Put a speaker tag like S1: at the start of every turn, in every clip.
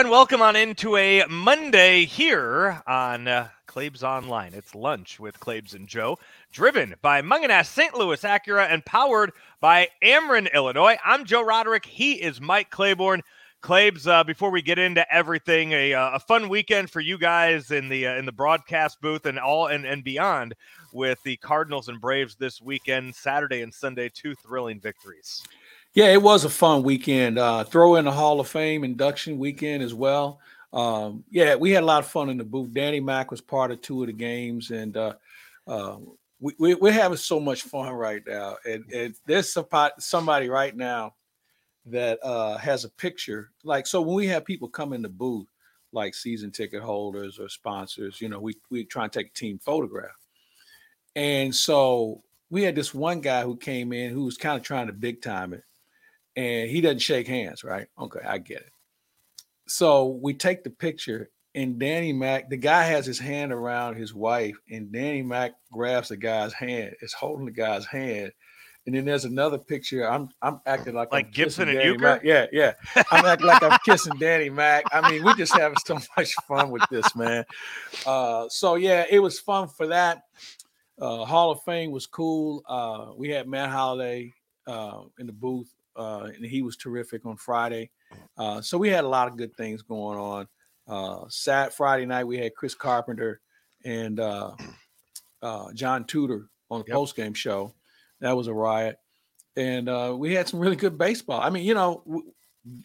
S1: Everyone, welcome on into a Monday here on uh, Online. It's lunch with Claibs and Joe, driven by Mungenast St. Louis Acura and powered by Ameren, Illinois. I'm Joe Roderick. He is Mike Claiborne. Claibs, uh, before we get into everything, a, uh, a fun weekend for you guys in the uh, in the broadcast booth and all and, and beyond with the Cardinals and Braves this weekend, Saturday and Sunday, two thrilling victories.
S2: Yeah, it was a fun weekend. Uh, throw in the Hall of Fame induction weekend as well. Um, yeah, we had a lot of fun in the booth. Danny Mac was part of two of the games, and uh, uh, we, we, we're having so much fun right now. And, and there's somebody right now that uh, has a picture. Like, so when we have people come in the booth, like season ticket holders or sponsors, you know, we, we try and take a team photograph. And so we had this one guy who came in who was kind of trying to big time it and he doesn't shake hands, right? Okay, I get it. So we take the picture, and Danny Mac, the guy has his hand around his wife, and Danny Mac grabs the guy's hand, is holding the guy's hand. And then there's another picture. I'm I'm acting like
S1: like
S2: I'm
S1: Gibson and
S2: Danny. Mac. Yeah, yeah. I'm acting like I'm kissing Danny Mac. I mean, we just having so much fun with this, man. Uh, so yeah, it was fun for that. Uh, Hall of Fame was cool. Uh, we had Matt Holliday uh, in the booth uh, and he was terrific on Friday. Uh, so we had a lot of good things going on. Uh, Sat Friday night we had Chris Carpenter and uh, uh, John Tudor on the yep. post game show. That was a riot, and uh, we had some really good baseball. I mean, you know, w-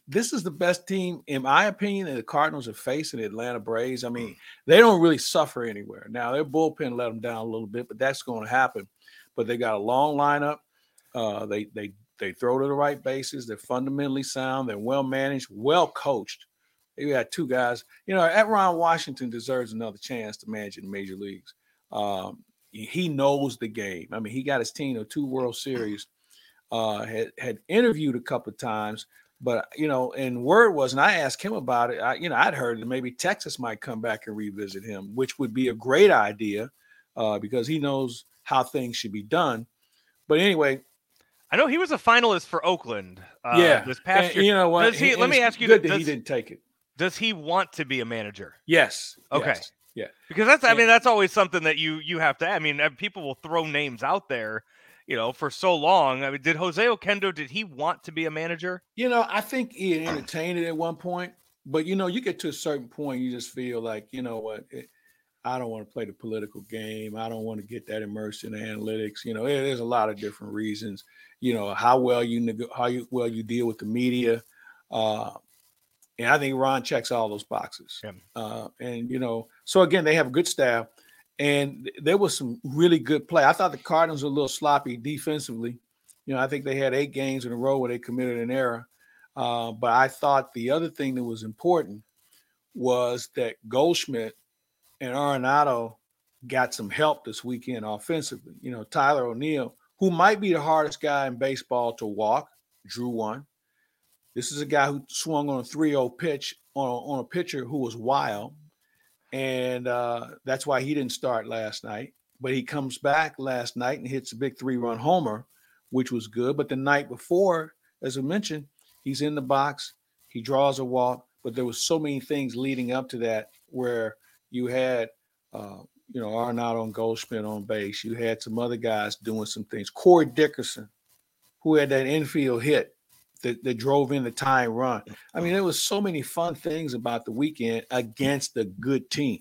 S2: this is the best team, in my opinion, that the Cardinals are facing the Atlanta Braves. I mean, they don't really suffer anywhere. Now their bullpen let them down a little bit, but that's going to happen. But they got a long lineup. Uh, they they they throw to the right bases. They're fundamentally sound. They're well managed, well coached. You got two guys. You know, Ron Washington deserves another chance to manage in the major leagues. Um, he knows the game. I mean, he got his team to two World Series. Uh, had had interviewed a couple of times, but you know, and word was, and I asked him about it. I, you know, I'd heard that maybe Texas might come back and revisit him, which would be a great idea uh, because he knows how things should be done. But anyway,
S1: I know he was a finalist for Oakland.
S2: Uh, yeah,
S1: this past
S2: and,
S1: year.
S2: You know what?
S1: Does he,
S2: and
S1: let me ask you.
S2: Good
S1: does,
S2: that he didn't take it.
S1: Does he want to be a manager?
S2: Yes.
S1: Okay.
S2: Yes. Yeah.
S1: Because that's. I mean, that's always something that you you have to. I mean, uh, people will throw names out there. You know, for so long. I mean, did Jose Oquendo? Did he want to be a manager?
S2: You know, I think he entertained it at one point, but you know, you get to a certain point, you just feel like, you know what, it, I don't want to play the political game. I don't want to get that immersed in analytics. You know, there's a lot of different reasons you know how well you how you, well you deal with the media uh, and i think ron checks all those boxes yeah. uh, and you know so again they have a good staff and there was some really good play i thought the cardinals were a little sloppy defensively you know i think they had eight games in a row where they committed an error uh, but i thought the other thing that was important was that goldschmidt and arenado got some help this weekend offensively you know tyler o'neill who might be the hardest guy in baseball to walk, drew one. This is a guy who swung on a 3 0 pitch on a, on a pitcher who was wild. And uh, that's why he didn't start last night. But he comes back last night and hits a big three run homer, which was good. But the night before, as I mentioned, he's in the box, he draws a walk. But there was so many things leading up to that where you had uh, you know, Arenado on Goldschmidt on base. You had some other guys doing some things. Corey Dickerson, who had that infield hit that, that drove in the tying run. I mean, there was so many fun things about the weekend against a good team.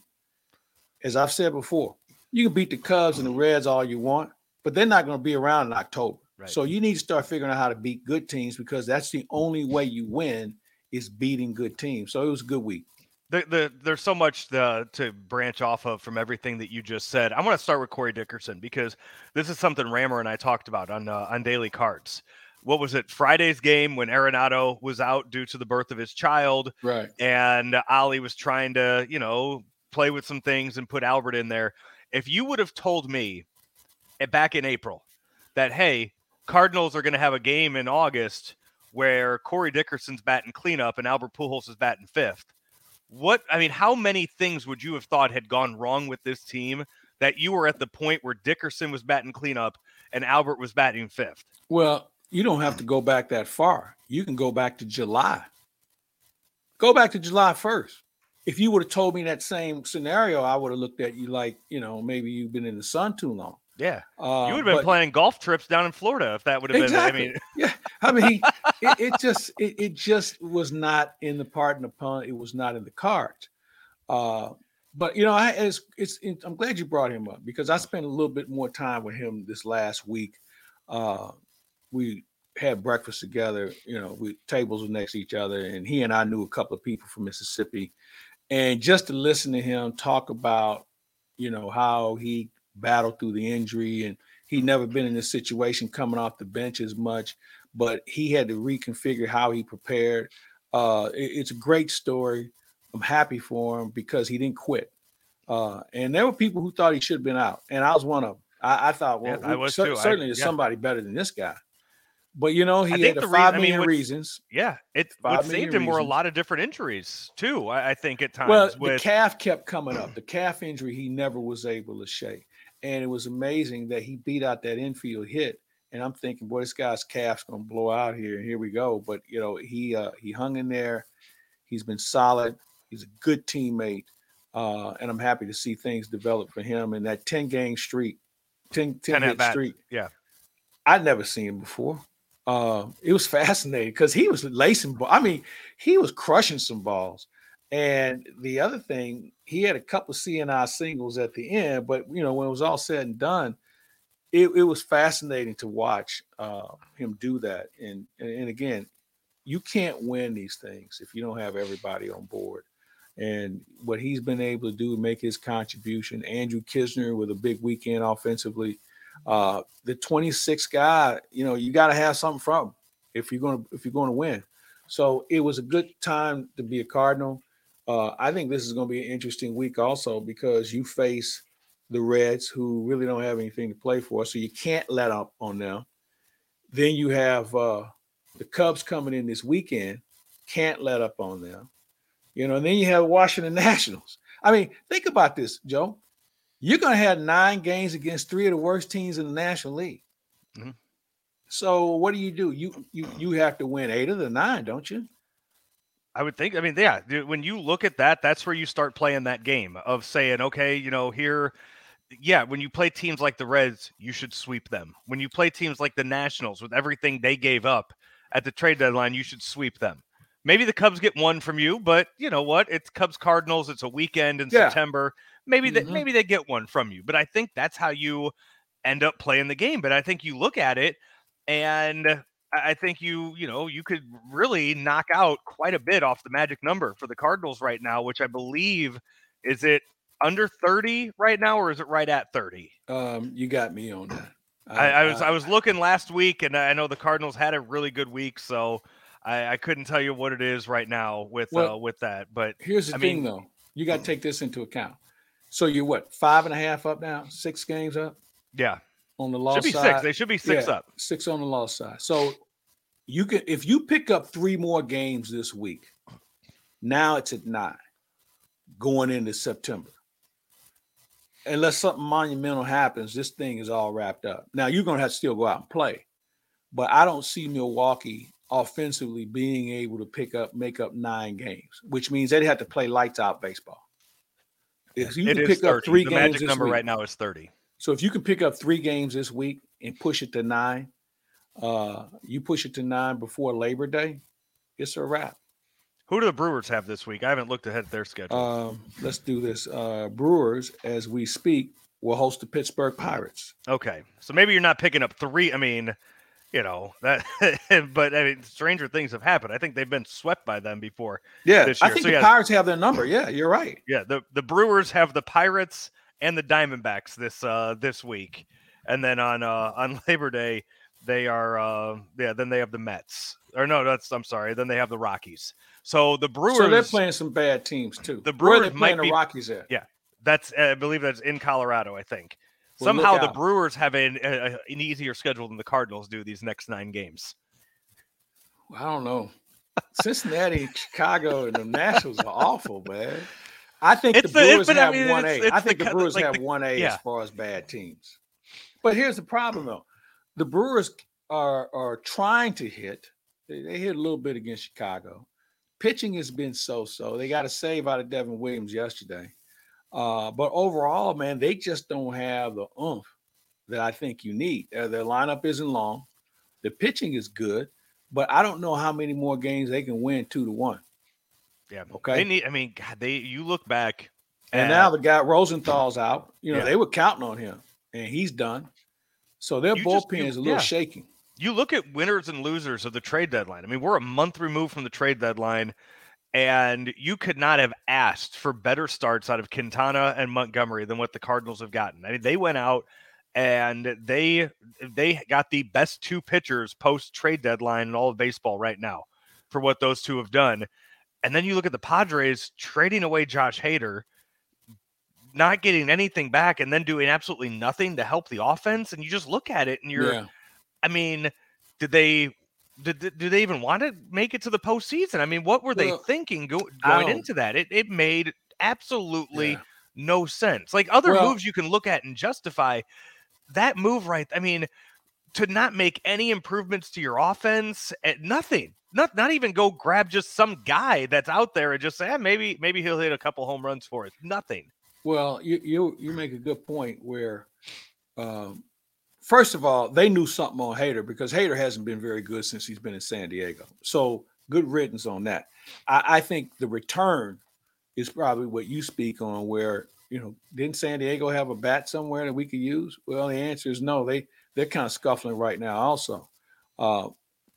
S2: As I've said before, you can beat the Cubs and the Reds all you want, but they're not going to be around in October. Right. So you need to start figuring out how to beat good teams because that's the only way you win is beating good teams. So it was a good week
S1: the, the, there's so much to, to branch off of from everything that you just said. I want to start with Corey Dickerson because this is something Rammer and I talked about on uh, on Daily Cards. What was it? Friday's game when Arenado was out due to the birth of his child,
S2: right?
S1: And Oli was trying to, you know, play with some things and put Albert in there. If you would have told me eh, back in April that hey, Cardinals are going to have a game in August where Corey Dickerson's batting cleanup and Albert Pujols is batting fifth what I mean, how many things would you have thought had gone wrong with this team that you were at the point where Dickerson was batting cleanup and Albert was batting fifth?
S2: Well, you don't have to go back that far. You can go back to July. Go back to July 1st. If you would have told me that same scenario, I would have looked at you like, you know, maybe you've been in the sun too long.
S1: Yeah.
S2: Uh,
S1: you would have been
S2: but-
S1: planning golf trips down in Florida if that would have
S2: Exactly.
S1: been. I mean,
S2: yeah. I mean, it, it just it, it just was not in the part and the pun. It was not in the cards. Uh, but you know, I it's, it's I'm glad you brought him up because I spent a little bit more time with him this last week. Uh, we had breakfast together. You know, we tables were next to each other, and he and I knew a couple of people from Mississippi, and just to listen to him talk about, you know, how he battled through the injury and he'd never been in this situation coming off the bench as much, but he had to reconfigure how he prepared. Uh, it- it's a great story. I'm happy for him because he didn't quit. Uh, and there were people who thought he should have been out, and I was one of them. I, I thought, well,
S1: Yeah, I was
S2: cer-
S1: too. I-
S2: certainly there's
S1: yeah.
S2: somebody better than this guy. But you know, he had
S1: the
S2: the
S1: rea-
S2: five
S1: I mean, what-
S2: reasons.
S1: yeah, it
S2: Five
S1: what saved him were a lot of different injuries too. I, I think at times.
S2: Well, the calf kept coming up. The calf injury, he never was able to shake. And it was amazing that he beat out that infield hit. And I'm thinking, boy, this guy's calf's gonna blow out here. And here we go. But you know, he uh he hung in there. He's been solid. He's a good teammate. Uh, and I'm happy to see things develop for him. And that 10 game streak, 10, 10,
S1: 10
S2: hit streak.
S1: yeah.
S2: I'd never seen him before. Uh, it was fascinating because he was lacing ball. I mean, he was crushing some balls. And the other thing, he had a couple of seeing-eye singles at the end, but you know, when it was all said and done, it, it was fascinating to watch uh, him do that. And, and and again, you can't win these things if you don't have everybody on board. And what he's been able to do, make his contribution. Andrew Knizner with a big weekend offensively. Uh, the 26th guy, you know, you got to have something from if you're to if you're going to win. So it was a good time to be a Cardinal. Uh, I think this is going to be an interesting week also because you face the Reds who really don't have anything to play for, so you can't let up on them. Then you have uh, the Cubs coming in this weekend, can't let up on them. You know, and then you have Washington Nationals. I mean, think about this, Joe. You're going to have nine games against three of the worst teams in the National League.
S1: Mhm.
S2: So what do you do? You you you have to win eight of the nine, don't you?
S1: I would think. I mean, yeah. When you look at that, that's where you start playing that game of saying, okay, you know, here, yeah. When you play teams like the Reds, you should sweep them. When you play teams like the Nationals, with everything they gave up at the trade deadline, you should sweep them. Maybe the Cubs get one from you, but you know what? It's Cubs Cardinals. It's a weekend in
S2: Yeah.
S1: September. Maybe that
S2: Mhm.
S1: maybe they get one from you, but I think that's how you end up playing the game. But I think you look at it, and I I think you you know you could really knock out quite a bit off the magic number for the Cardinals right now, which I believe is it under thirty right now, or is it right at thirty?
S2: Um, you got me on that.
S1: I, I was I was looking last week, and I know the Cardinals had a really good week, so I, I couldn't tell you what it is right now with uh, with that. But
S2: Here's the
S1: I
S2: thing,
S1: mean-
S2: though. You got to take this into account. So you're what five and a half up now, six games up
S1: yeah,
S2: on the loss
S1: should be
S2: side.
S1: six. They should be six
S2: Yeah,
S1: up.
S2: Six on the loss side. So you can if you pick up three more games this week, now it's at nine going into September. Unless something monumental happens, this thing is all wrapped up. Now you're gonna have to still go out and play, but I don't see Milwaukee offensively being able to pick up, make up nine games, which means they'd have to play lights out baseball. If you
S1: It
S2: can pick
S1: 30.
S2: up three
S1: the
S2: games
S1: magic number
S2: week,
S1: right now is thirty.
S2: so if you can pick up three games this week and push it to nine, uh, you push it to nine before Labor Day, it's a wrap.
S1: Who do the Brewers have this week? I haven't looked ahead at their schedule.
S2: Um, let's do this. Uh, Brewers, as we speak, will host the Pittsburgh Pirates.
S1: Okay, so maybe you're not picking up three. I mean, you know that, but I mean, stranger things have happened. I think they've been swept by them before.
S2: Yeah, I think
S1: So,
S2: the
S1: yeah.
S2: Pirates have their number. Yeah, you're right.
S1: Yeah, the the Brewers have the Pirates and the Diamondbacks this uh this week, and then on uh on Labor Day they are uh yeah then they have the Mets or no that's I'm sorry then they have the Rockies. So the Brewers
S2: So they're playing some bad teams too.
S1: The
S2: Where are they
S1: Brewers might
S2: playing
S1: be-
S2: the Rockies at?
S1: that's I believe that's in Colorado I think.
S2: Well,
S1: Somehow the. Brewers have an, a, an easier schedule than the Cardinals do these next nine games.
S2: I don't know. Cincinnati, Chicago, and the Nationals are awful, man. I think
S1: It's
S2: the
S1: the-
S2: Brewers
S1: I
S2: have
S1: mean,
S2: one
S1: it's-
S2: A.
S1: it's
S2: I
S1: the
S2: think the Brewers
S1: like
S2: have one A
S1: yeah.
S2: as far as bad teams. But here's the problem, though: the Brewers are are trying to hit. They, they hit a little bit against Chicago. pitching has been so-so. They got a save out of Devin Williams yesterday. Uh, but overall, man, they just don't have the oomph that I think you need. Uh, their lineup isn't long. The pitching is good, but I don't know how many more games they can win two to one.
S1: Yeah. Okay. They need. I mean, God, they. You look back,
S2: and now the guy Rosenthal's out. You know, yeah. they were counting on him, and he's done. So their you bullpen just, you, is a little yeah. shaking.
S1: You look at winners and losers of the trade deadline. I mean, we're a month removed from the trade deadline, and you could not have asked for better starts out of Quintana and Montgomery than what the Cardinals have gotten. I mean, they went out and they they got the best two pitchers post trade deadline in all of baseball right now for what those two have done. And then you look at the Padres trading away Josh Hader, not getting anything back, and then doing absolutely nothing to help the offense. And you just look at it and you're, yeah. I mean, did they did, do they even want to make it to the postseason? I mean, what were they thinking go, going into that? It it made absolutely yeah. no sense. Like other well, moves you can look at and justify that move right. I mean, to not make any improvements to your offense, eh, nothing not not even go grab just some guy that's out there and just say, eh, maybe maybe he'll hit a couple home runs for us. Nothing.
S2: Well, you you you make a good point where, um, first of all, they knew something on Hader because Hader hasn't been very good since he's been in San Diego. So good riddance on that. I, I think the return is probably what you speak on, where you know didn't San Diego have a bat somewhere that we could use? Well, the answer is no. They they're kind of scuffling right now, also. Uh,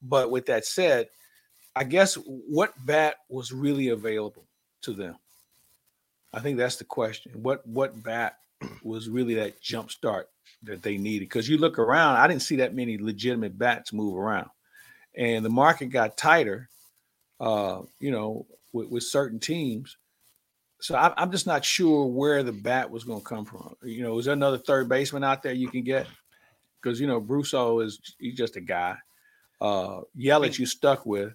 S2: but with that said, I guess what bat was really available to them? I think that's the question. What what bat was really that jump start that they needed? Because you look around, I didn't see that many legitimate bats move around, and the market got tighter. Uh, you know, with, with certain teams. So I, I'm just not sure where the bat was going to come from. You know, is there another third baseman out there you can get? Because you know, Brosseau is he's just a guy. Uh, Yelich you stuck with.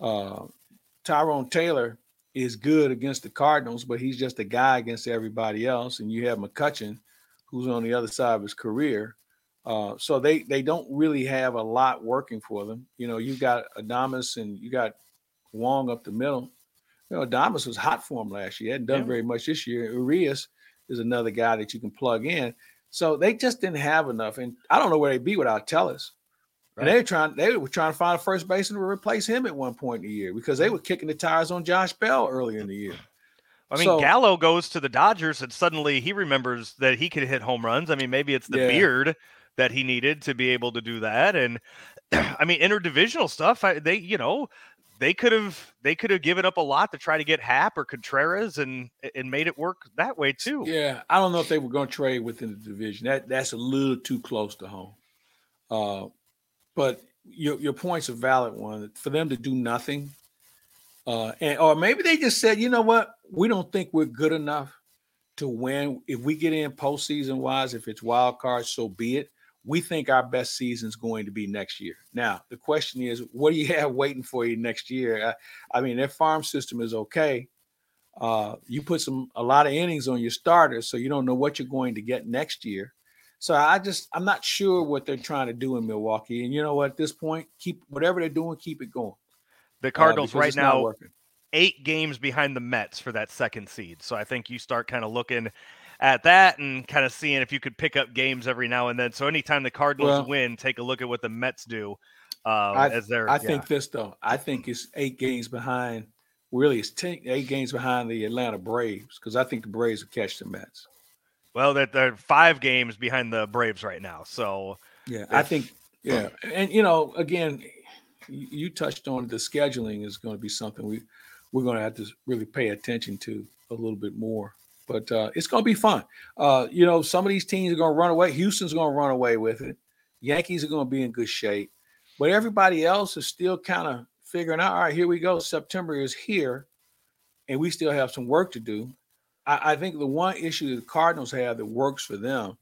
S2: Uh, Tyrone Taylor is good against the Cardinals, but he's just a guy against everybody else. And you have McCutchen, who's on the other side of his career. Uh, so they they don't really have a lot working for them. You know, you got Adames and you got Wong up the middle. You know, Adames was hot for him last year. He hadn't done yeah. very much this year. Urias is another guy that you can plug in. So they just didn't have enough. And I don't know where they'd be without Tellez. Right. And they were trying they were trying to find a first baseman to replace him at one point in the year because they mm. were kicking the tires on Josh Bell earlier in the year.
S1: I mean, so, Gallo goes to the Dodgers and suddenly he remembers that he could hit home runs. I mean, maybe it's the yeah. beard that he needed to be able to do that. And I mean, interdivisional stuff. I, they, you know, they could have they could have given up a lot to try to get Happ or Contreras and and made it work that way too.
S2: Yeah, I don't know if they were going to trade within the division. That that's a little too close to home. Uh, but your your point's a valid one. For them to do nothing, uh, and or maybe they just said, you know what, we don't think we're good enough to win. If we get in postseason wise, if it's wild card, so be it. We think our best season is going to be next year. Now the question is, what do you have waiting for you next year? I, I mean, their farm system is okay. Uh, you put some a lot of innings on your starters, so you don't know what you're going to get next year. So I just I'm not sure what they're trying to do in Milwaukee. And you know what? At this point, keep whatever they're doing, keep it going.
S1: The uh, Cardinals uh, right now eight games behind the Mets for that second seed. So I think you start kind of looking at that and kind of seeing if you could pick up games every now and then. So anytime the Cardinals well, win, take a look at what the Mets do. Uh,
S2: I,
S1: as their,
S2: I yeah. think this though. I think it's eight games behind. Really, it's ten, eight games behind the Atlanta Braves because I think the Braves will catch the Mets.
S1: Well, that they're five games behind the Braves right now. So
S2: yeah, I think yeah, and you know, again, you touched on the scheduling is going to be something we we're going to have to really pay attention to a little bit more. But uh, it's going to be fun. Uh, you know, some of these teams are going to run away. Houston's going to run away with it. Yankees are going to be in good shape. But everybody else is still kind of figuring out. All right, here we go. September is here, and we still have some work to do. I, I think the one issue the Cardinals have that works for them,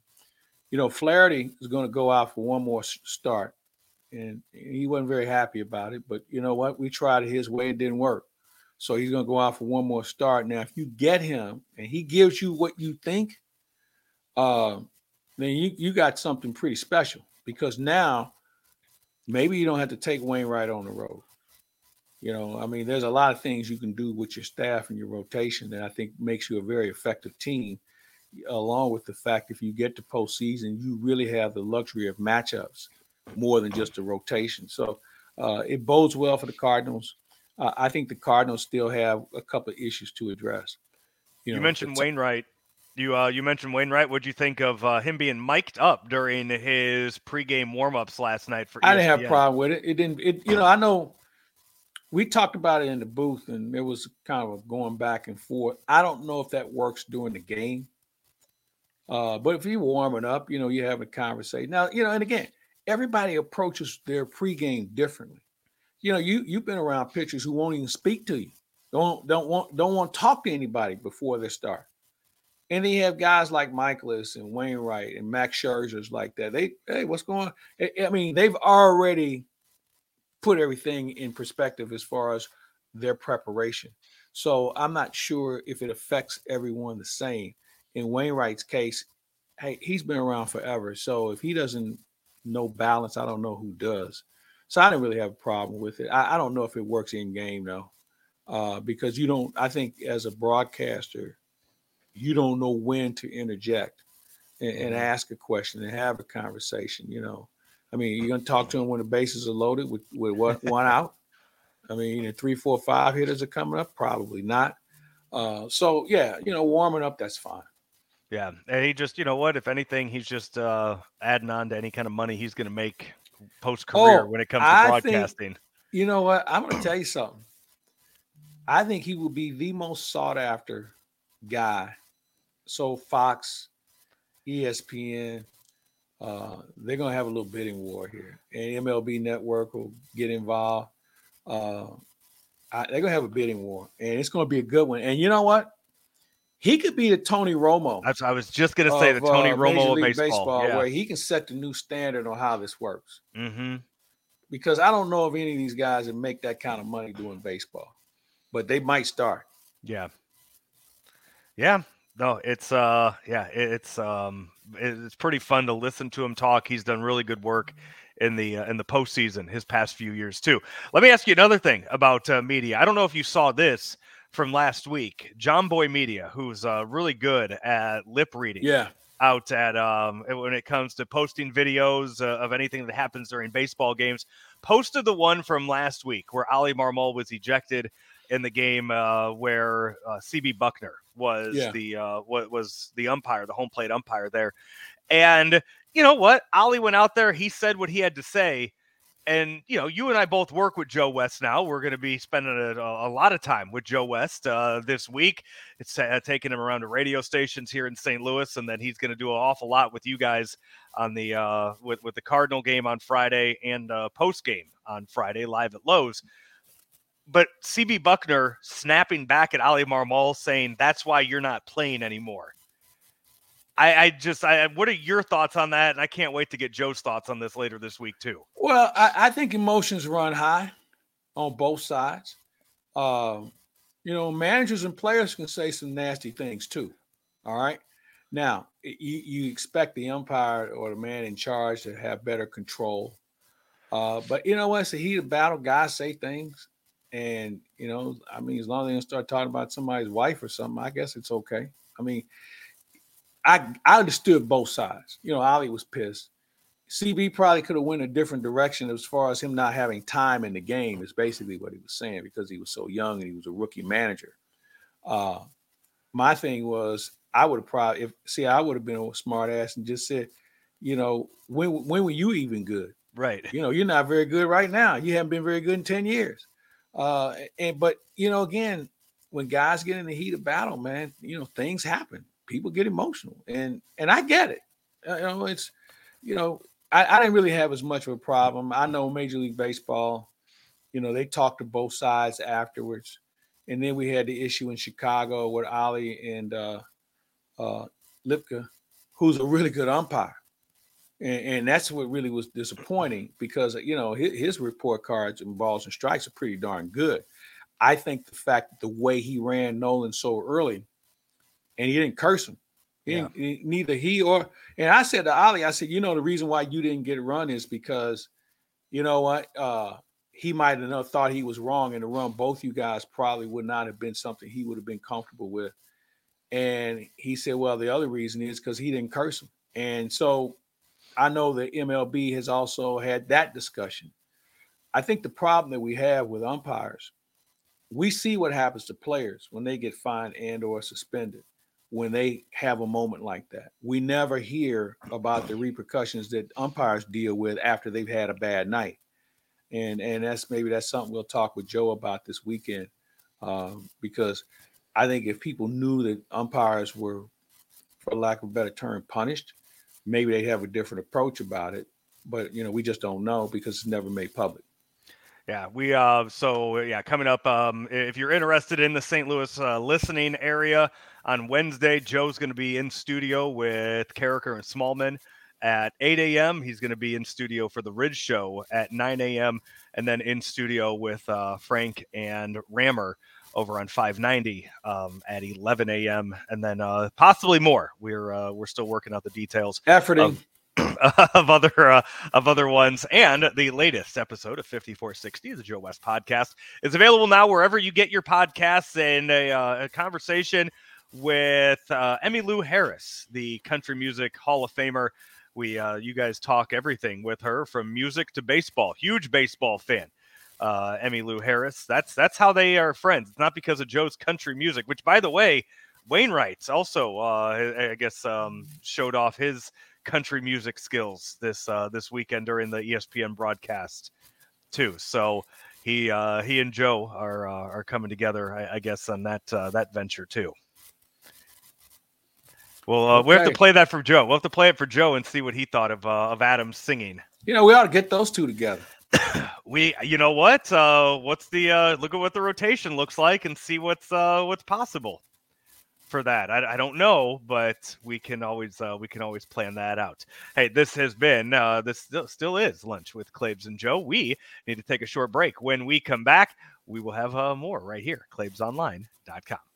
S2: you know, Flaherty is going to go out for one more start, and he wasn't very happy about it. But you know what? We tried it his way; it didn't work. So he's going to go out for one more start. Now, if you get him and he gives you what you think, uh, then you, you got something pretty special because now maybe you don't have to take Wainwright on the road. You know, I mean, there's a lot of things you can do with your staff and your rotation that I think makes you a very effective team. Along with the fact, if you get to postseason, you really have the luxury of matchups more than just a rotation. So uh, it bodes well for the Cardinals. Uh, I think the Cardinals still have a couple of issues to address.
S1: You, know, you mentioned Wainwright. You uh, you mentioned Wainwright. What'd you think of uh, him being mic'd up during his pregame warmups last night for? ESPN?
S2: I didn't have a problem with it. It didn't. It you know I know we talked about it in the booth, and it was kind of going back and forth. I don't know if that works during the game, uh, but if you're warming up, you know, you have a conversation. Now, you know, and again, everybody approaches their pregame differently. You know, you you've been around pitchers who won't even speak to you, don't don't want don't want to talk to anybody before they start. And then you have guys like Mikolas and Wainwright and Max Scherzer's like that. They, hey, what's going on? I mean, they've already put everything in perspective as far as their preparation. So I'm not sure if it affects everyone the same. In Wainwright's case, hey, he's been around forever. So if he doesn't know balance, I don't know who does. So I didn't really have a problem with it. I, I don't know if it works in game though, uh, because you don't. I think as a broadcaster, you don't know when to interject and, and mm-hmm. ask a question and have a conversation. You know, I mean, you're gonna talk to him when the bases are loaded with with what one out. I mean, you know, three, four, five hitters are coming up, probably not. Uh, so yeah, you know, warming up, that's fine.
S1: Yeah, and he just, you know what? If anything, he's just uh, adding on to any kind of money he's going to make post career oh, when it comes to I broadcasting.
S2: Think, you know what? I'm going to tell you something. I think he will be the most sought after guy. So Fox, ESPN, uh, they're going to have a little bidding war here, and MLB Network will get involved. Uh, I, they're going to have a bidding war, and it's going to be a good one. And you know what? He could be the Tony Romo.
S1: I was just going to say the Tony uh, Romo of baseball, baseball
S2: yeah. where he can set the new standard on how this works.
S1: Mm-hmm.
S2: Because I don't know if any of these guys that make that kind of money doing baseball, but they might start.
S1: Yeah. Yeah. No, it's uh, yeah, it's um, it's pretty fun to listen to him talk. He's done really good work in the uh, in the postseason his past few years too. Let me ask you another thing about uh, media. I don't know if you saw this from last week. Jomboy Media, who's uh, really good at lip reading.
S2: Yeah.
S1: Out at um, when it comes to posting videos uh, of anything that happens during baseball games, posted the one from last week where Oli Marmol was ejected in the game uh, where uh, CB Bucknor was yeah. the uh, what was the umpire, the home plate umpire there, and you know what? Oli went out there. He said what he had to say, and you know, you and I both work with Joe West now. We're going to be spending a, a, lot of time with Joe West uh, this week. It's uh, taking him around to radio stations here in St. Louis, and then he's going to do an awful lot with you guys on the uh, with with the Cardinal game on Friday and uh, post game on Friday live at Lowe's. But CB Bucknor snapping back at Oli Marmol saying that's why you're not playing anymore. I, I just, I, what are your thoughts on that? And I can't wait to get Joe's thoughts on this later this week too.
S2: Well, I, I think emotions run high on both sides. Um, you know, managers and players can say some nasty things too. All right. Now, you, you expect the umpire or the man in charge to have better control. Uh, but you know what? It's a heated battle. Guys say things. And, you know, I mean, as long as they don't start talking about somebody's wife or something, I guess it's okay. I mean, I I understood both sides. You know, Oli was pissed. CB probably could have went a different direction as far as him not having time in the game is basically what he was saying because he was so young and he was a rookie manager. Uh, my thing was I would have probably if see I would have been a smart ass and just said, you know, when when were you even good?
S1: Right.
S2: You know, you're not very good right now. You haven't been very good in 10 years. Uh, and but you know, again, when guys get in the heat of battle, man, you know, things happen people get emotional, and and I get it. You know, it's you know, I, I didn't really have as much of a problem. I know Major League Baseball, you know, they talked to both sides afterwards, and then we had the issue in Chicago with Oli and uh, uh, Libka, who's a really good umpire. And, and, that's what really was disappointing because you know his, his, report cards and balls and strikes are pretty darn good. I think the fact that the way he ran Nolan so early and he didn't curse him. He yeah. he, neither he or and I said to Oli, I said, you know, the reason why you didn't get run is because, you know what, uh, he might have thought he was wrong in the run. Both you guys probably would not have been something he would have been comfortable with. And he said, well, the other reason is because he didn't curse him. And so I know that MLB has also had that discussion. I think the problem that we have with umpires, we see what happens to players when they get fined and or suspended when they have a moment like that. We never hear about the repercussions that umpires deal with after they've had a bad night. And and that's maybe that's something we'll talk with Joe about this weekend. Um, because I think if people knew that umpires were, for lack of a better term, punished, maybe they have a different approach about it. But you know, we just don't know because it's never made public.
S1: Yeah, we uh so yeah, coming up um if you're interested in the St. Louis uh, listening area on Wednesday, Joe's going to be in studio with Karraker and Smallman at 8 a.m. He's going to be in studio for the Ridge Show at 9 a.m. and then in studio with uh, Frank and Rammer over on 590 um, at 11 a.m. and then uh, possibly more. We're uh, we're still working out the details.
S2: Efforting.
S1: Of, of other uh, of other ones, and the latest episode of 5460, the Joe West podcast, is available now wherever you get your podcasts. And a, uh, a conversation with uh, Emmylou Harris, the country music Hall of Famer. We uh, you guys talk everything with her from music to baseball. Huge baseball fan uh, Emmylou Harris. That's that's how they are friends. It's not because of Joe's country music, which, by the way, Wainwright's also, uh, I guess, um, showed off his country music skills this uh, this weekend during the ESPN broadcast too. So he uh, he and Joe are uh, are coming together, I, I guess, on that uh, that venture too. Well, uh, okay. we have to play that for Joe. We'll have to play it for Joe and see what he thought of uh, of Adam singing.
S2: You know, we ought to get those two together.
S1: we you know what uh what's the uh look at what the rotation looks like and see what's uh what's possible for that. I, I don't know but we can always uh we can always plan that out. Hey this has been uh this still, still is lunch with claibs and joe. We need to take a short break. When we come back we will have uh, more right here claibsonline.com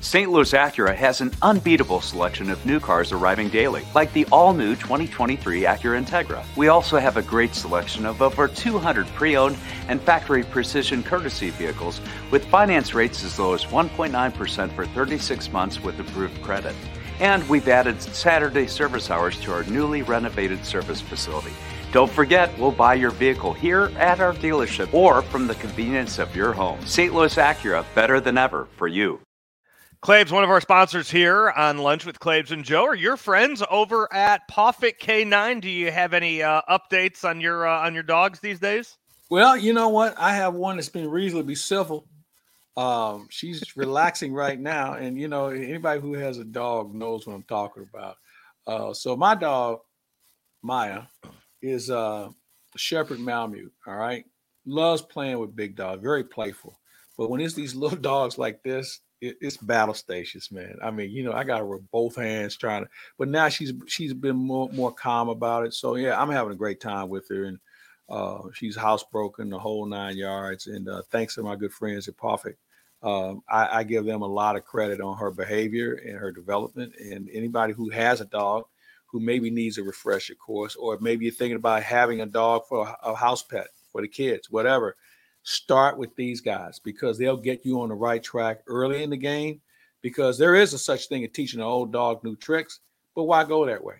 S3: St. Louis Acura has an unbeatable selection of new cars arriving daily, like the all new 2023 Acura Integra. We also have a great selection of over 200 pre owned and factory precision courtesy vehicles with finance rates as low as 1.9% for 36 months with approved credit. And we've added Saturday service hours to our newly renovated service facility. Don't forget, we'll buy your vehicle here at our dealership or from the convenience of your home. St. Louis Acura, better than ever for you.
S1: Claibs, one of our sponsors here on Lunch with Claibs and Joe, are your friends over at Pawfik K9. Do you have any uh, updates on your uh, on your dogs these days?
S2: Well, you know what? I have one that's been reasonably civil. Um, she's relaxing right now, and you know anybody who has a dog knows what I'm talking about. Uh, so my dog Maya is uh, a Shepherd Malamute. All right, loves playing with big dogs, very playful. But when it's these little dogs like this, it, it's battle stations, man. I mean, you know, I got her with both hands trying to, but now she's she's been more more calm about it. So yeah, I'm having a great time with her, and uh, she's housebroken the whole nine yards. And uh, thanks to my good friends at Pawfik, um, I, I, give them a lot of credit on her behavior and her development. And anybody who has a dog who maybe needs a refresher course, or maybe you're thinking about having a dog for a house pet for the kids, whatever start with these guys because they'll get you on the right track early in the game. Because there is a such thing as teaching an old dog new tricks, but why go that way?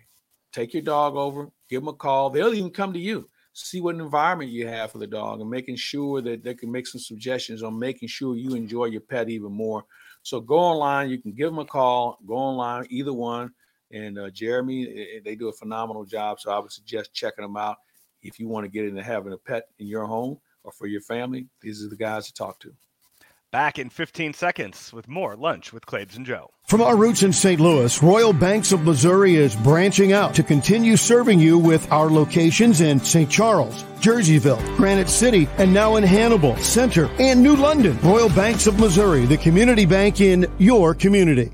S2: Take your dog over, give them a call. They'll even come to you, see what environment you have for the dog, and making sure that they can make some suggestions on making sure you enjoy your pet even more. So go online. You can give them a call. Go online, either one. And uh, Jeremy, eh, eh, they do a phenomenal job. So I would suggest checking them out if you want to get into having a pet in your home or for your family, these are the guys to talk to.
S1: Back in 15 seconds with more Lunch with Claibs and Joe.
S4: From our roots in St. Louis, Royal Banks of Missouri is branching out to continue serving you with our locations in St. Charles, Jerseyville, Granite City, and now in Hannibal, Center, and New London. Royal Banks of Missouri, the community bank in your community.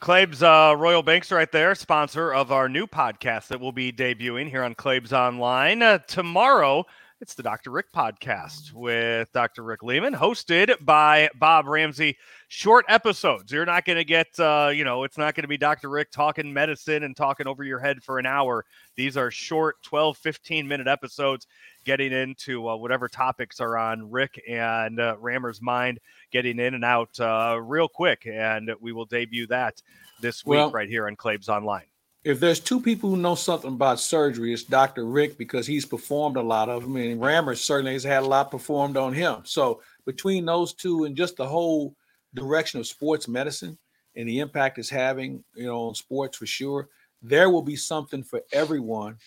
S1: Claibs uh, Royal Banks right there, sponsor of our new podcast that will be debuting here on Claibs Online uh, tomorrow. It's the Dr. Rick podcast with Dr. Rick Lehman, hosted by Bob Ramsey. Short episodes. You're not going to get, uh, you know, it's not going to be Dr. Rick talking medicine and talking over your head for an hour. These are short 12, 15 minute episodes getting into uh, whatever topics are on Rick and uh, Rammer's mind, getting in and out uh, real quick. And we will debut that this week well, right here on Claibs Online
S2: if there's two people who know something about surgery, it's Dr. Rick because he's performed a lot of them, and Rammer certainly has had a lot performed on him. So between those two and just the whole direction of sports medicine and the impact it's having, you know, on sports for sure, there will be something for everyone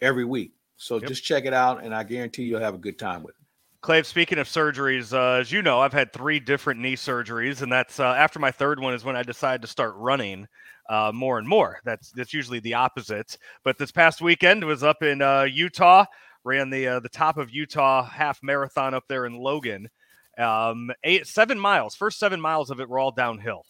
S2: every week. So yep. just check it out, and I guarantee you'll have a good time with it.
S1: Clay, speaking of surgeries, uh, as you know, I've had three different knee surgeries, and that's uh, after my third one is when I decided to start running uh, more and more. That's that's usually the opposite. But this past weekend was up in uh, Utah, ran the uh, the top of Utah half marathon up there in Logan. Um, eight seven miles. First seven miles of it were all downhill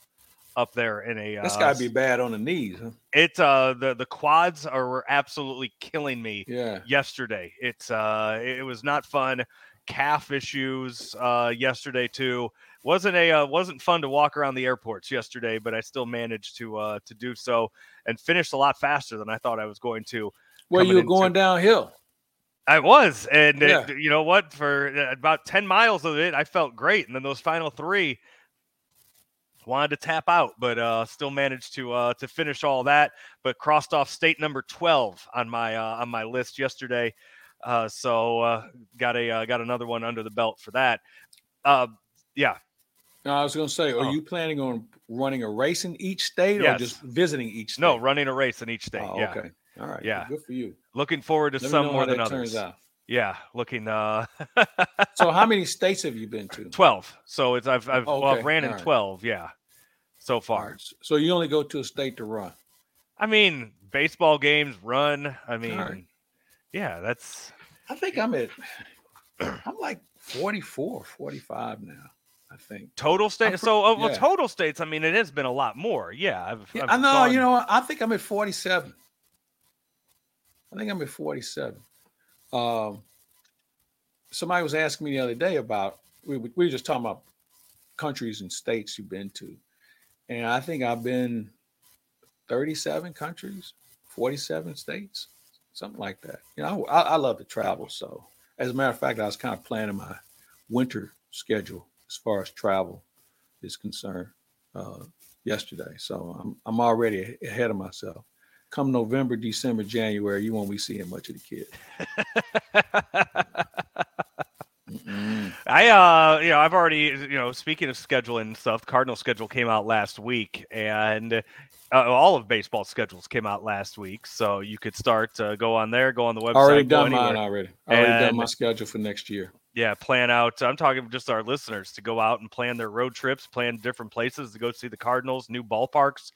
S1: up there in a.
S2: That's got to be bad on the knees. Huh?
S1: It uh the the quads are were absolutely killing me.
S2: Yeah.
S1: Yesterday, it's uh it was not fun. Calf issues uh yesterday too wasn't a uh, wasn't fun to walk around the airports yesterday, but I still managed to uh, to do so and finished a lot faster than I thought I was going to.
S2: Well, you were into. going downhill.
S1: I was, and yeah. it, you know what? For uh, about ten miles of it, I felt great, and then those final three wanted to tap out, but uh, still managed to uh, to finish all that. But crossed off state number twelve on my uh, on my list yesterday, uh, so uh, got a uh, got another one under the belt for that. Uh, yeah,
S2: no, I was going to say, are oh. you planning on running a race in each state yes. or just visiting each state?
S1: No, running a race in each state. Oh, yeah.
S2: Okay. All right.
S1: Yeah.
S2: Good for you.
S1: Looking forward to Let some more than others. Yeah, looking. uh
S2: So, how many states have you been to?
S1: Twelve. So it's I've I've, okay. well, I've ran All in right. twelve. Yeah, so far. Right.
S2: So you only go to a state to run.
S1: I mean, baseball games, run. I mean. Yeah, that's.
S2: I think I'm at. I'm like 44, 45 now. I think
S1: total states. So, uh, well, total states. I mean, it has been a lot more. Yeah, I've,
S2: yeah,
S1: I've
S2: I know. Gone... You know, I think I'm at 47. I think I'm at 47. Um, somebody was asking me the other day about we, we were just talking about countries and states you've been to, and I think I've been 37 countries, 47 states, something like that. You know, I, I love to travel. So, as a matter of fact, I was kind of planning my winter schedule as far as travel is concerned uh, yesterday. So I'm I'm already ahead of myself. Come November, December, January, you won't be seeing much of the kids.
S1: I uh you know I've already you know speaking of scheduling stuff, Cardinal schedule came out last week, and uh, all of baseball schedules came out last week, so you could start uh, go on there, go on the website.
S2: Already done mine already. I already and, done my schedule for next year
S1: yeah, plan out. I'm talking just our listeners to go out and plan their road trips, plan different places to go see the Cardinals, new ballparks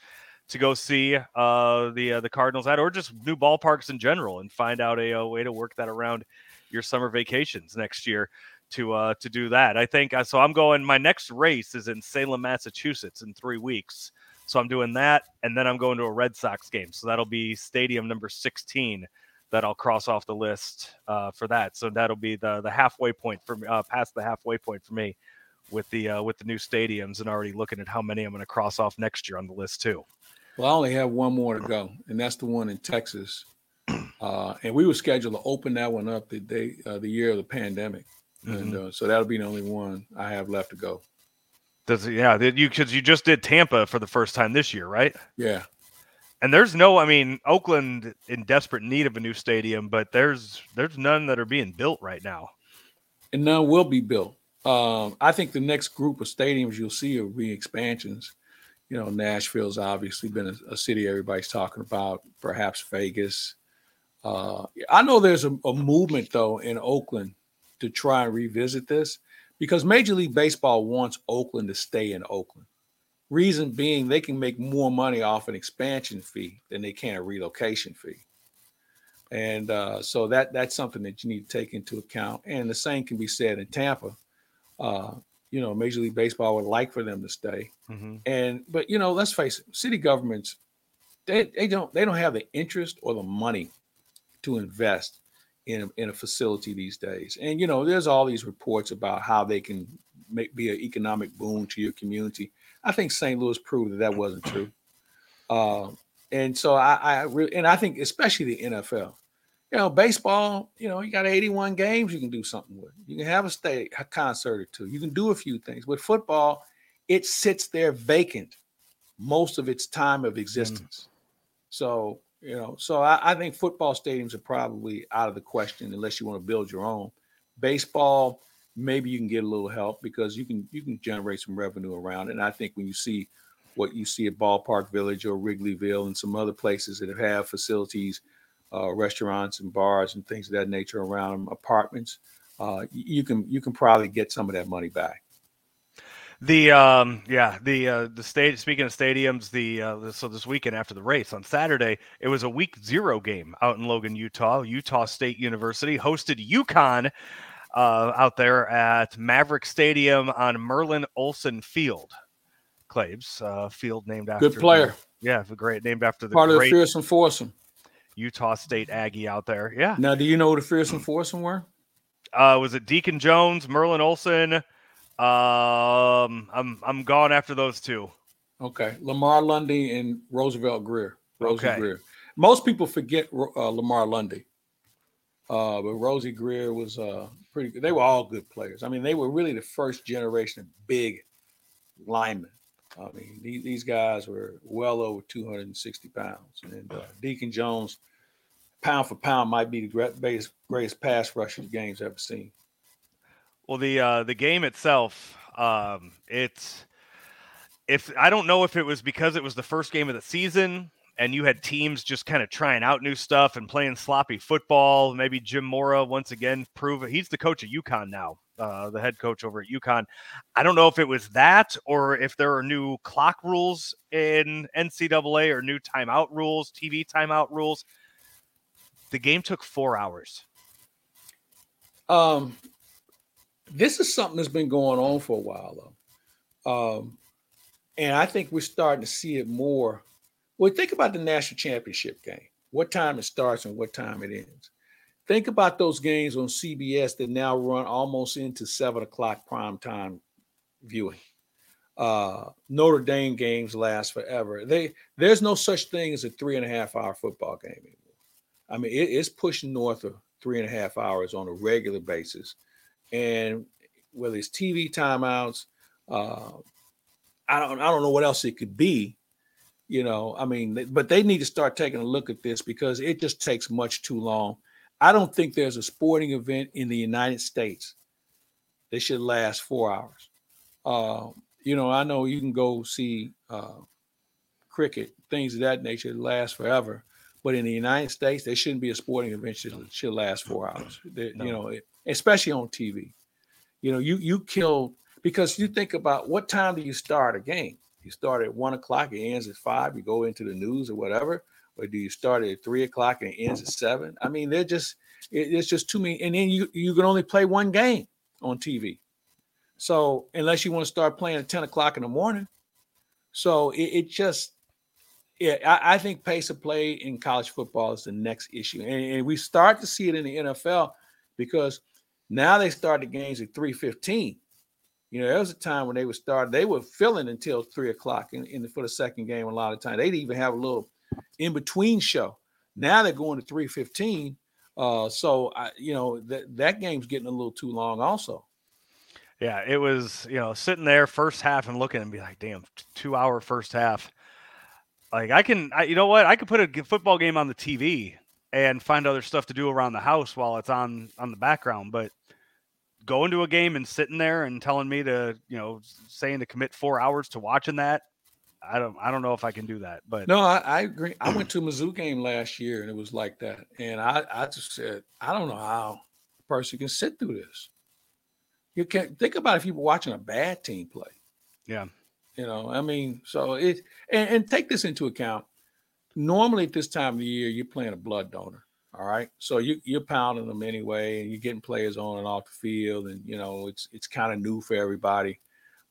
S1: to go see uh, the uh, the Cardinals at, or just new ballparks in general, and find out a, a, way to work that around your summer vacations next year to uh, to do that. I think uh, so. I'm going. My next race is in Salem, Massachusetts, in three weeks. So I'm doing that, and then I'm going to a Red Sox game. So that'll be Stadium number 16 that I'll cross off the list uh, for that. So that'll be the the halfway point for uh, past the halfway point for me with the uh, with the new stadiums and already looking at how many I'm going to cross off next year on the list too.
S2: Well, I only have one more to go, and that's the one in Texas. Uh, and we were scheduled to open that one up the day uh, the year of the pandemic, mm-hmm. and uh, so that'll be the only one I have left to go.
S1: Does yeah? You because you just did Tampa for the first time this year, right?
S2: Yeah.
S1: And there's no, I mean, Oakland in desperate need of a new stadium, but there's there's none that are being built right now.
S2: And none will be built. Um, I think the next group of stadiums you'll see will be expansions. You know, Nashville's obviously been a, a city everybody's talking about, perhaps Vegas. Uh, I know there's a, a movement though in Oakland to try and revisit this because Major League Baseball wants Oakland to stay in Oakland. Reason being, they can make more money off an expansion fee than they can a relocation fee. And uh, so that that's something that you need to take into account. And the same can be said in Tampa. Uh, you know, Major League Baseball would like for them to stay. Mm-hmm. And but you know, let's face it, city governments they, they don't they don't have the interest or the money to invest in a, in a facility these days. And you know, there's all these reports about how they can make be an economic boon to your community. I think St. Louis proved that that wasn't true. Uh, and so I, I really, and I think especially the NFL. You know, baseball. You know, you got 81 games you can do something with. You can have a state a concert or two. You can do a few things. With football, it sits there vacant most of its time of existence. Mm. So you know, so I, I, think football stadiums are probably out of the question unless you want to build your own. Baseball, maybe you can get a little help because you can you can generate some revenue around it. And I think when you see what you see at Ballpark Village or Wrigleyville and some other places that have facilities, uh, restaurants and bars and things of that nature around them, apartments, uh, you can you can probably get some of that money back.
S1: The um yeah the uh the state speaking of stadiums the uh so this weekend after the race on Saturday it was a week zero game out in Logan Utah. Utah State University hosted UConn uh out there at Maverick Stadium on Merlin Olsen Field. Claibs uh field named after
S2: good player.
S1: The, yeah great named after the
S2: part
S1: of
S2: the fearsome foursome.
S1: Utah State Aggie out there. Yeah.
S2: Now do you know who the fearsome foursome were?
S1: Uh was it Deacon Jones Merlin Olsen um, I'm I'm gone after those two.
S2: Okay, Lamar Lundy and Roosevelt Grier. Rosie okay. Grier. Most people forget uh, Lamar Lundy, uh, but Rosie Grier was uh, pretty good. They were all good players. I mean, they were really the first generation of big linemen. I mean, these, these guys were well over 260 pounds. And uh, Deacon Jones, pound for pound, might be the greatest, greatest pass rusher the game's ever seen.
S1: Well, the uh, the game itself, um, it's if I don't know if it was because it was the first game of the season and you had teams just kind of trying out new stuff and playing sloppy football. Maybe Jim Mora once again prove. He's the coach at UConn now, uh, the head coach over at UConn. I don't know if it was that or if there are new clock rules in NCAA or new timeout rules, TV timeout rules. The game took four hours.
S2: Um, this is something that's been going on for a while, though. Um, and I think we're starting to see it more. Well, think about the national championship game, what time it starts and what time it ends. Think about those games on CBS that now run almost into seven o'clock prime time viewing. Uh, Notre Dame games last forever. They there's no such thing as a three and a half hour football game anymore. I mean, it, it's pushing north of three and a half hours on a regular basis and whether it's TV timeouts, uh, I don't I don't know what else it could be. You know, I mean, but they need to start taking a look at this because it just takes much too long. I don't think there's a sporting event in the United States that should last four hours. Uh, you know, I know you can go see uh, cricket, things of that nature, last forever. But in the United States, there shouldn't be a sporting event that should last four hours. no. You know, it, especially on TV. You know, you you kill because you think about what time do you start a game? You start at one o'clock, it ends at five. You go into the news or whatever, or do you start at three o'clock and it ends at seven? I mean, they're just it, it's just too many, and then you you can only play one game on TV. So unless you want to start playing at ten o'clock in the morning, so it, it just yeah, I, I, think pace of play in college football is the next issue, and, and we start to see it in the NFL because now they start the games at 3:15. You know, there was a time when they would start, they were filling until three o'clock in, in the, for the second game. A lot of time they'd even have a little in between show. Now they're going to 3:15. Uh, so I, you know that that game's getting a little too long, also.
S1: Yeah, it was you know sitting there first half and looking and be like, damn, two hour first half. Like I can, I, you know what? I could put a football game on the TV and find other stuff to do around the house while it's on on the background. But going to a game and sitting there and telling me to, you know, saying to commit four hours to watching that, I don't I don't know if I can do that. But
S2: no, I, I agree. I went to a Mizzou game last year and it was like that. And I, I just said, I don't know how a person can sit through this. You can't think about if you were watching a bad team play.
S1: Yeah.
S2: You know, I mean, so it and, and take this into account normally at this time of the year, you're playing a blood donor. All right. So you, you're pounding them anyway, and you're getting players on and off the field, and you know it's it's kind of new for everybody.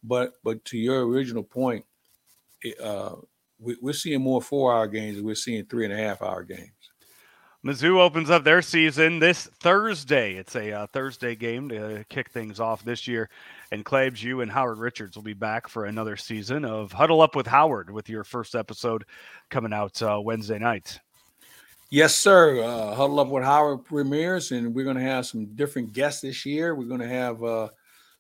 S2: But but to your original point, uh, we, are seeing more four hour games, we're seeing three and a half hour games.
S1: Mizzou opens up their season this Thursday. It's a uh, Thursday game to kick things off this year. And Claibs, you and Howard Richards will be back for another season of Huddle Up with Howard with your first episode coming out uh, Wednesday night.
S2: Yes, sir. Uh, Huddle Up with Howard premieres, and we're going to have some different guests this year. We're going to have uh,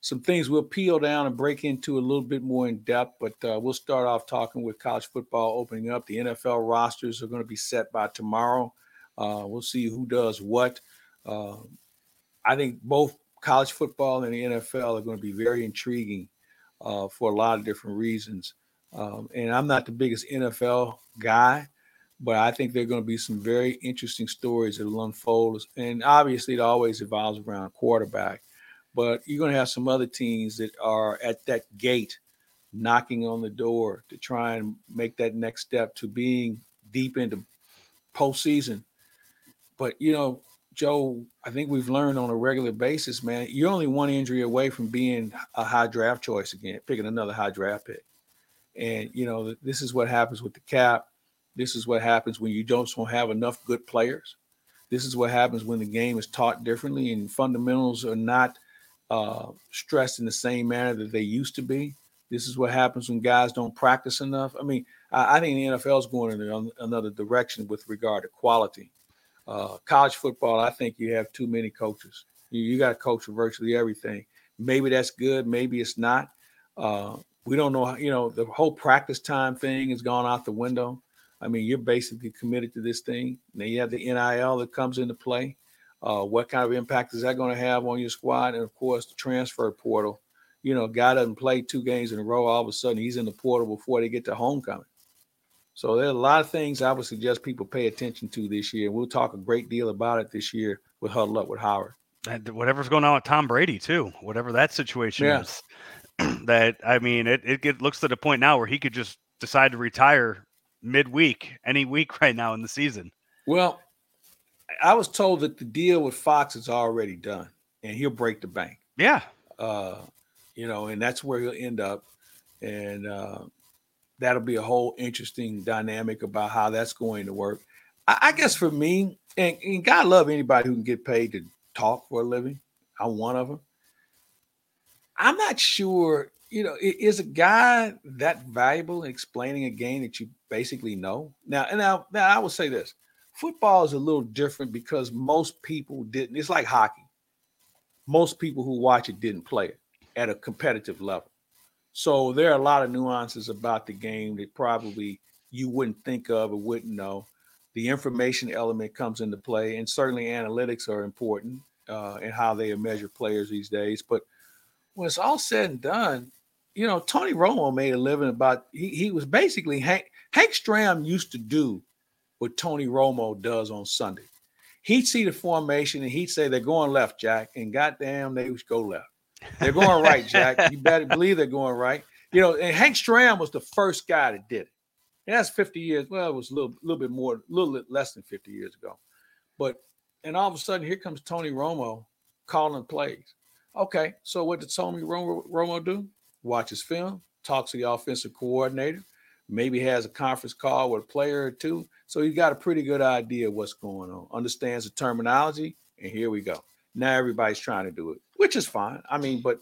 S2: some things we'll peel down and break into a little bit more in depth, but uh, we'll start off talking with college football opening up. The NFL rosters are going to be set by tomorrow. Uh, we'll see who does what. Uh, I think both college football and the NFL are going to be very intriguing uh, for a lot of different reasons. Um, and I'm not the biggest NFL guy, but I think there are going to be some very interesting stories that will unfold. And obviously, it always evolves around quarterback. But you're going to have some other teams that are at that gate knocking on the door to try and make that next step to being deep into postseason but you know, Joe, I think we've learned on a regular basis, man, you're only one injury away from being a high draft choice again, picking another high draft pick. And you know, this is what happens with the cap. This is what happens when you don't have enough good players. This is what happens when the game is taught differently and fundamentals are not uh, stressed in the same manner that they used to be. This is what happens when guys don't practice enough. I mean, I, I think the NFL is going in another direction with regard to quality. Uh, college football, I think you have too many coaches. You, you got to coach virtually everything. Maybe that's good. Maybe it's not. Uh, we don't know. You know, the whole practice time thing has gone out the window. I mean, you're basically committed to this thing. Now you have the NIL that comes into play. Uh, what kind of impact is that going to have on your squad? And of course, the transfer portal. You know, guy doesn't play two games in a row. All of a sudden, he's in the portal before they get to homecoming. So there are a lot of things I would suggest people pay attention to this year. We'll talk a great deal about it this year with Huddle Up with Howard.
S1: And whatever's going on with Tom Brady too, whatever that situation yeah. is. that I mean, it, it it looks to the point now where he could just decide to retire midweek, any week right now in the season.
S2: Well, I was told that the deal with Fox is already done, and he'll break the bank.
S1: Yeah,
S2: uh, you know, and that's where he'll end up. And uh, that'll be a whole interesting dynamic about how that's going to work. I, I guess for me, and, and, God love anybody who can get paid to talk for a living. I'm one of them. I'm not sure, you know, is a guy that valuable in explaining a game that you basically know? Now, and now, now I will say this: football is a little different because most people didn't. It's like hockey. Most people who watch it didn't play it at a competitive level. So there are a lot of nuances about the game that probably you wouldn't think of or wouldn't know. The information element comes into play, and certainly analytics are important uh, in how they measure players these days. But when it's all said and done, you know, Tony Romo made a living about he, he was basically Hank Hank Stram used to do what Tony Romo does on Sunday. He'd see the formation and he'd say they're going left, Jack, and goddamn they would go left. They're going right, Jack. You better believe they're going right. You know, and Hank Stram was the first guy that did it. And that's 50 years. Well, it was a little, little bit more, a little bit less than 50 years ago. But and all of a sudden, here comes Tony Romo calling plays. Okay, so what did Tony Romo, Romo do? Watch his film, talks to the offensive coordinator, maybe has a conference call with a player or two. So he's got a pretty good idea of what's going on, understands the terminology, and here we go. Now everybody's trying to do it, which is fine. I mean, but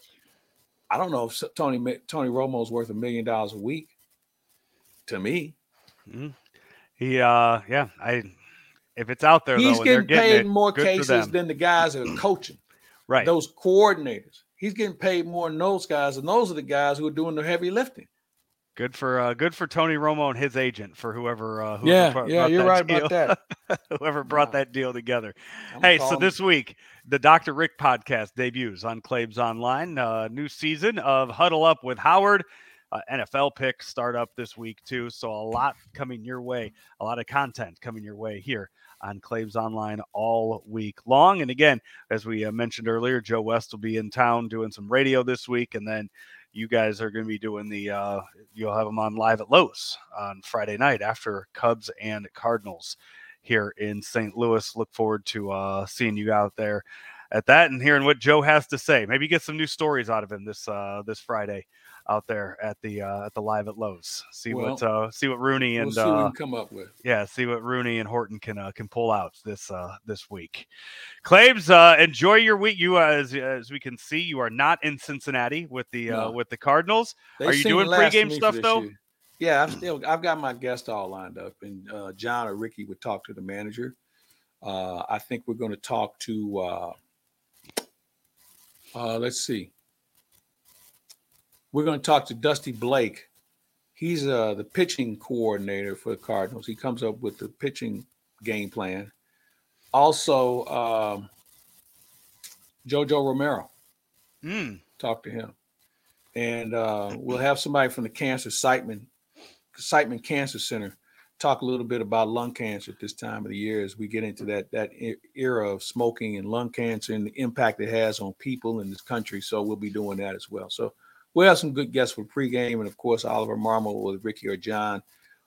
S2: I don't know if Tony Tony Romo's worth a million dollars a week. To me,
S1: mm-hmm. he uh yeah I if it's out there
S2: he's
S1: though,
S2: getting,
S1: getting
S2: paid
S1: it,
S2: more cases than the guys that are coaching.
S1: right,
S2: those coordinators. He's getting paid more than those guys, and those are the guys who are doing the heavy lifting.
S1: Good for uh, good for Tony Romo and his agent for whoever. Uh, whoever
S2: yeah, brought, yeah, you're right deal. about
S1: that. whoever brought that deal together. I'm hey, so this week the Dr. Rick podcast debuts on Claibs Online. Uh, new season of Huddle Up with Howard. Uh, NFL picks start up this week too, so a lot coming your way. A lot of content coming your way here on Claibs Online all week long. And again, as we uh, mentioned earlier, Joe West will be in town doing some radio this week, and then you guys are going to be doing the uh, you'll have them on live at Lowe's on Friday night after Cubs and Cardinals here in St. Louis. Look forward to uh, seeing you out there at that and hearing what Joe has to say. Maybe get some new stories out of him this uh, this Friday out there at the uh, at the live at Lowe's. See well, what uh, see what Rooney and
S2: we'll see uh, come up with.
S1: Yeah, see what Rooney and Horton can uh, can pull out this uh, this week. Claibs, uh, enjoy your week. You as as we can see, you are not in Cincinnati with the uh, no. with the Cardinals. They are you doing pregame stuff though? Year.
S2: Yeah, I've still I've got my guests all lined up, and uh, John or Ricky would talk to the manager. Uh, I think we're going to talk to. Uh, uh, let's see. We're going to talk to Dusty Blake. He's uh, the pitching coordinator for the Cardinals. He comes up with the pitching game plan. Also, um, JoJo Romero.
S1: Mm.
S2: Talk to him, and uh, we'll have somebody from the Cancer Siteman Siteman Cancer Center talk a little bit about lung cancer at this time of the year as we get into that that era of smoking and lung cancer and the impact it has on people in this country. So we'll be doing that as well. So we'll have some good guests for pregame, and of course Oliver Marmol with Ricky or John,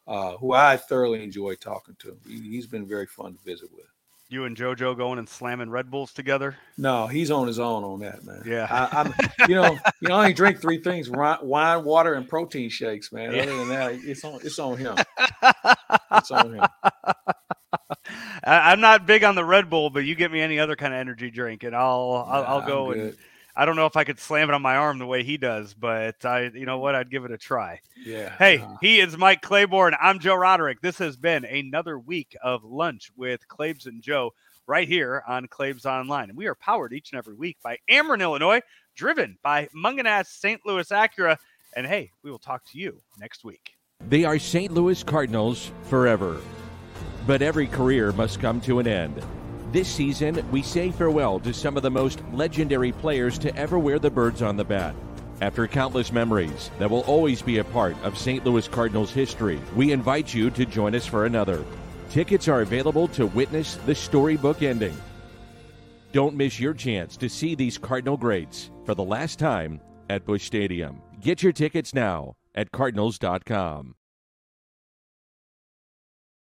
S2: uh, who I thoroughly enjoy talking to. He, has been very fun to visit with.
S1: You and JoJo going and slamming Red Bulls together?
S2: No, he's on his own on that, man.
S1: Yeah,
S2: I, am You know, you know, I only drink three things: wine, water, and protein shakes, man. Yeah. Other than that, it's on. It's on him. it's on him.
S1: I, am not big on the Red Bull, but you get me any other kind of energy drink, and I'll I'll, I'll go and I don't know if I could slam it on my arm the way he does, but I, you know what, I'd give it a try.
S2: Yeah.
S1: Hey, uh, he is Mike Claiborne. I'm Joe Roderick. This has been another week of lunch with Claibs and Joe right here on Claibs Online, and we are powered each and every week by Ameren, Illinois, driven by Mungenast St. Louis Acura. And hey, we will talk to you next week.
S5: They are St. Louis Cardinals forever, but every career must come to an end. This season, we say farewell to some of the most legendary players to ever wear the birds on the bat. After countless memories that will always be a part of St. Louis Cardinals history, we invite you to join us for another. Tickets are available to witness the storybook ending. Don't miss your chance to see these Cardinal greats for the last time at Busch Stadium. Get your tickets now at Cardinals.com.